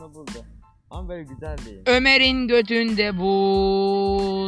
bunu buldu. Ama böyle güzel değil. Ömer'in götünde buz.